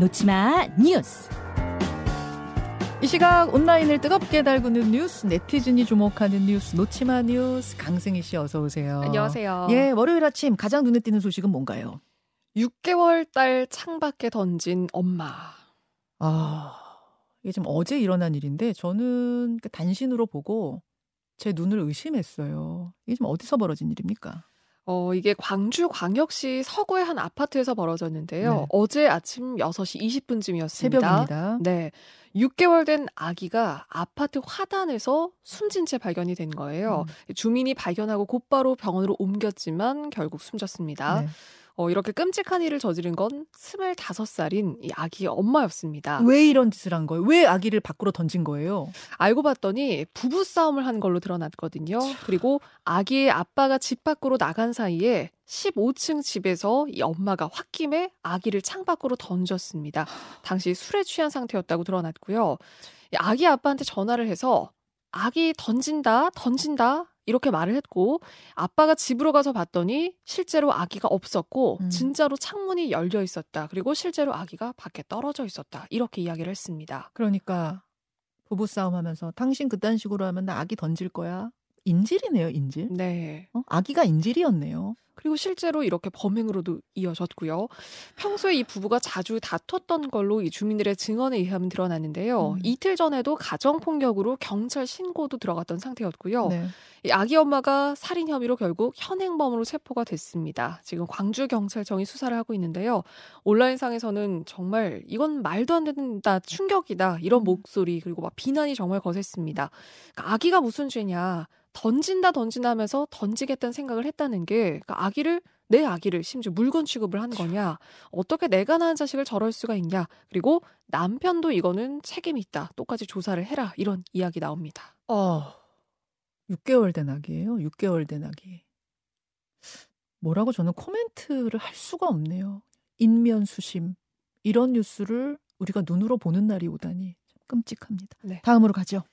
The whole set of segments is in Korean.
놓치마 뉴스. 이 시각 온라인을 뜨겁게 달구는 뉴스, 네티즌이 주목하는 뉴스, 놓치마 뉴스, 강승희 씨 어서 오세요. 안녕하세요. 예, 월요일 아침 가장 눈에 띄는 소식은 뭔가요? 6개월 딸 창밖에 던진 엄마. 아, 이게 지금 어제 일어난 일인데 저는 그 단신으로 보고 제 눈을 의심했어요. 이게 지금 어디서 벌어진 일입니까? 어, 이게 광주 광역시 서구의 한 아파트에서 벌어졌는데요. 네. 어제 아침 6시 20분쯤이었습니다. 새벽입니다. 네. 6개월 된 아기가 아파트 화단에서 숨진 채 발견이 된 거예요. 음. 주민이 발견하고 곧바로 병원으로 옮겼지만 결국 숨졌습니다. 네. 어, 이렇게 끔찍한 일을 저지른 건 25살인 이 아기 엄마였습니다. 왜 이런 짓을 한 거예요? 왜 아기를 밖으로 던진 거예요? 알고 봤더니 부부 싸움을 한 걸로 드러났거든요. 그리고 아기의 아빠가 집 밖으로 나간 사이에 15층 집에서 이 엄마가 홧김에 아기를 창밖으로 던졌습니다. 당시 술에 취한 상태였다고 드러났고요. 이 아기 아빠한테 전화를 해서 아기 던진다, 던진다. 이렇게 말을 했고 아빠가 집으로 가서 봤더니 실제로 아기가 없었고 음. 진짜로 창문이 열려 있었다. 그리고 실제로 아기가 밖에 떨어져 있었다. 이렇게 이야기를 했습니다. 그러니까 부부 싸움 하면서 당신 그딴 식으로 하면 나 아기 던질 거야. 인질이네요, 인질. 네. 어? 아기가 인질이었네요. 그리고 실제로 이렇게 범행으로도 이어졌고요. 평소에 이 부부가 자주 다퉜던 걸로 이 주민들의 증언에 의하면 드러났는데요. 음. 이틀 전에도 가정폭력으로 경찰 신고도 들어갔던 상태였고요. 네. 이 아기 엄마가 살인 혐의로 결국 현행범으로 체포가 됐습니다. 지금 광주 경찰청이 수사를 하고 있는데요. 온라인상에서는 정말 이건 말도 안 된다, 충격이다 이런 목소리 그리고 막 비난이 정말 거셌습니다. 그러니까 아기가 무슨 죄냐? 던진다 던진다 하면서 던지겠다는 생각을 했다는 게 그러니까 아기를 내 아기를 심지어 물건 취급을 한 거냐? 어떻게 내가 낳은 자식을 저럴 수가 있냐? 그리고 남편도 이거는 책임이 있다. 똑같이 조사를 해라. 이런 이야기 나옵니다. 어, 6개월 된 아기예요. 6개월 된 아기. 뭐라고 저는 코멘트를 할 수가 없네요. 인면 수심. 이런 뉴스를 우리가 눈으로 보는 날이 오다니 참 끔찍합니다. 네. 다음으로 가죠.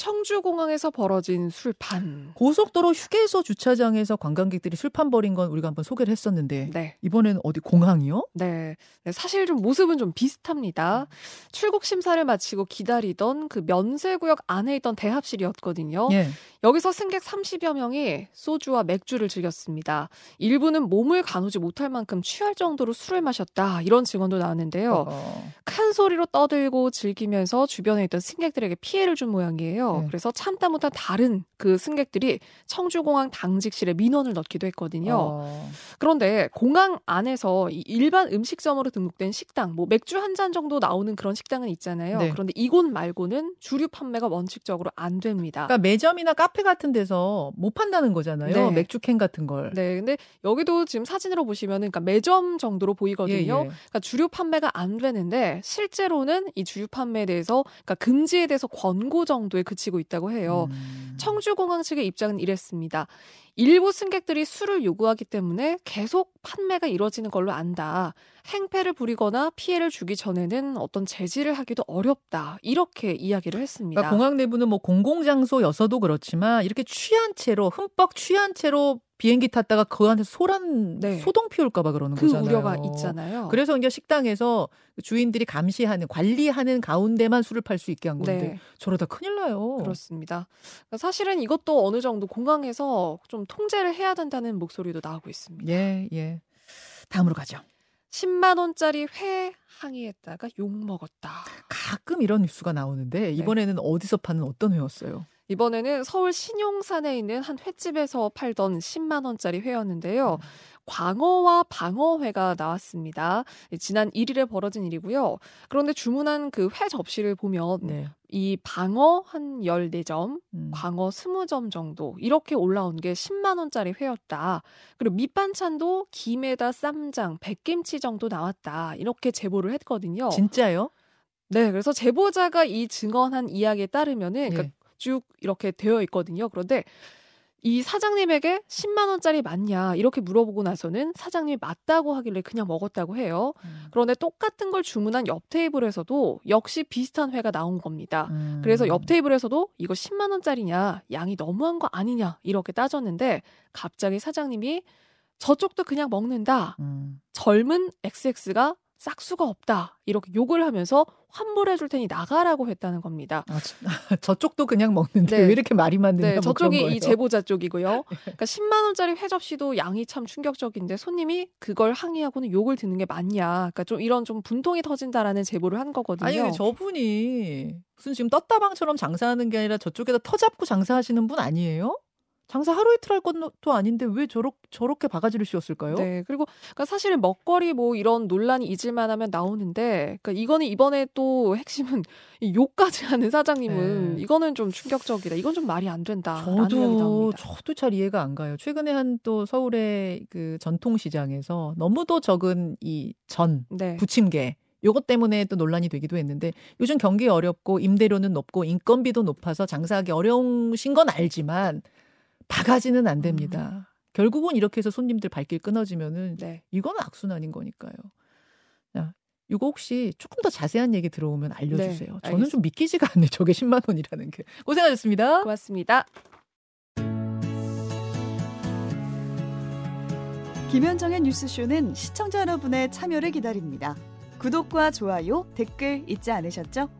청주공항에서 벌어진 술판. 고속도로 휴게소 주차장에서 관광객들이 술판 벌인 건 우리가 한번 소개를 했었는데 네. 이번에는 어디 공항이요? 네. 네, 사실 좀 모습은 좀 비슷합니다. 출국 심사를 마치고 기다리던 그 면세구역 안에 있던 대합실이었거든요. 예. 여기서 승객 30여 명이 소주와 맥주를 즐겼습니다. 일부는 몸을 가누지 못할 만큼 취할 정도로 술을 마셨다. 이런 증언도 나왔는데요. 어, 큰 소리로 떠들고 즐기면서 주변에 있던 승객들에게 피해를 준 모양이에요. 네. 그래서 참다 못한 다른 그 승객들이 청주공항 당직실에 민원을 넣기도 했거든요. 어, 그런데 공항 안에서 이 일반 음식점으로 등록된 식당, 뭐 맥주 한 잔 정도 나오는 그런 식당은 있잖아요. 네. 그런데 이곳 말고는 주류 판매가 원칙적으로 안 됩니다. 그러니까 매점이나 카페 같은 데서 못 판다는 거잖아요. 네. 맥주캔 같은 걸. 네, 근데 여기도 지금 사진으로 보시면은 그러니까 매점 정도로 보이거든요. 예, 예. 그러니까 주류 판매가 안 되는데 실제로는 이 주류 판매에 대해서 그러니까 금지에 대해서 권고 정도에 그치 고 있다고 해요. 음. 청주공항 측의 입장은 이랬습니다. 일부 승객들이 술을 요구하기 때문에 계속 판매가 이뤄지는 걸로 안다. 행패를 부리거나 피해를 주기 전에는 어떤 제지를 하기도 어렵다. 이렇게 이야기를 했습니다. 그러니까 공항 내부는 뭐 공공장소여서도 그렇지만 이렇게 취한 채로 흠뻑 취한 채로 비행기 탔다가 그 안에서 소란 네. 소동 피울까봐 그러는 그 거잖아요. 우려가 있잖아요. 그래서 이제 식당에서 주인들이 감시하는 관리하는 가운데만 술을 팔 수 있게 한 건데 네. 저러다 큰일 나요. 그렇습니다. 그러니까 사실은 이것도 어느 정도 공항에서 좀 통제를 해야 된다는 목소리도 나오고 있습니다. 예, 예. 다음으로 가죠. 10만 원짜리 회 항의했다가 욕 먹었다. 가끔 이런 뉴스가 나오는데 네. 이번에는 어디서 파는 어떤 회였어요? 이번에는 서울 신용산에 있는 한 횟집에서 팔던 10만 원짜리 회였는데요. 광어와 방어회가 나왔습니다. 지난 1일에 벌어진 일이고요. 그런데 주문한 그 회 접시를 보면 네. 이 방어 한 14점, 음. 광어 20점 정도 이렇게 올라온 게 10만 원짜리 회였다. 그리고 밑반찬도 김에다 쌈장, 백김치 정도 나왔다. 이렇게 제보를 했거든요. 진짜요? 네, 그래서 제보자가 이 증언한 이야기에 따르면은 그러니까 예. 쭉 이렇게 되어 있거든요. 그런데 이 사장님에게 10만 원짜리 맞냐 이렇게 물어보고 나서는 사장님이 맞다고 하길래 그냥 먹었다고 해요. 음. 그런데 똑같은 걸 주문한 옆 테이블에서도 역시 비슷한 회가 나온 겁니다. 음. 그래서 옆 테이블에서도 이거 10만 원짜리냐 양이 너무한 거 아니냐 이렇게 따졌는데 갑자기 사장님이 저쪽도 그냥 먹는다. 음. 젊은 XX가 싹수가 없다. 이렇게 욕을 하면서 환불해 줄 테니 나가라고 했다는 겁니다. 아, 저, 쪽도 그냥 먹는데 네. 왜 이렇게 말이 많느냐 네, 뭐 저쪽이 이 제보자 쪽이고요. 그러니까 10만 원짜리 회 접시도 양이 참 충격적인데 손님이 그걸 항의하고는 욕을 듣는 게 맞냐. 그러니까 좀 이런 좀 분통이 터진다라는 제보를 한 거거든요. 아니 저분이 무슨 지금 떴다방처럼 장사하는 게 아니라 저쪽에다 터 잡고 장사하시는 분 아니에요? 장사 하루 이틀 할 것도 아닌데 왜 저렇게 저렇게 바가지를 씌웠을까요? 네. 그리고 그러니까 사실은 먹거리 뭐 이런 논란이 잊을만 하면 나오는데 그러니까 이거는 이번에 또 핵심은 이 욕까지 하는 사장님은 네. 이거는 좀 충격적이다. 이건 좀 말이 안 된다. 저도 저도 잘 이해가 안 가요. 최근에 한 또 서울의 그 전통시장에서 너무도 적은 이전 네. 부침개 요것 때문에 또 논란이 되기도 했는데 요즘 경기 어렵고 임대료는 높고 인건비도 높아서 장사하기 어려우신 건 알지만 바가지는 안 됩니다. 음. 결국은 이렇게 해서 손님들 발길 끊어지면은 네. 이건 악순환인 거니까요. 자, 이거 혹시 조금 더 자세한 얘기 들어오면 알려주세요. 네, 저는 좀 믿기지가 않네. 저게 10만 원이라는 게. 고생하셨습니다. 고맙습니다. 김현정의 뉴스쇼는 시청자 여러분의 참여를 기다립니다. 구독과 좋아요, 댓글 잊지 않으셨죠?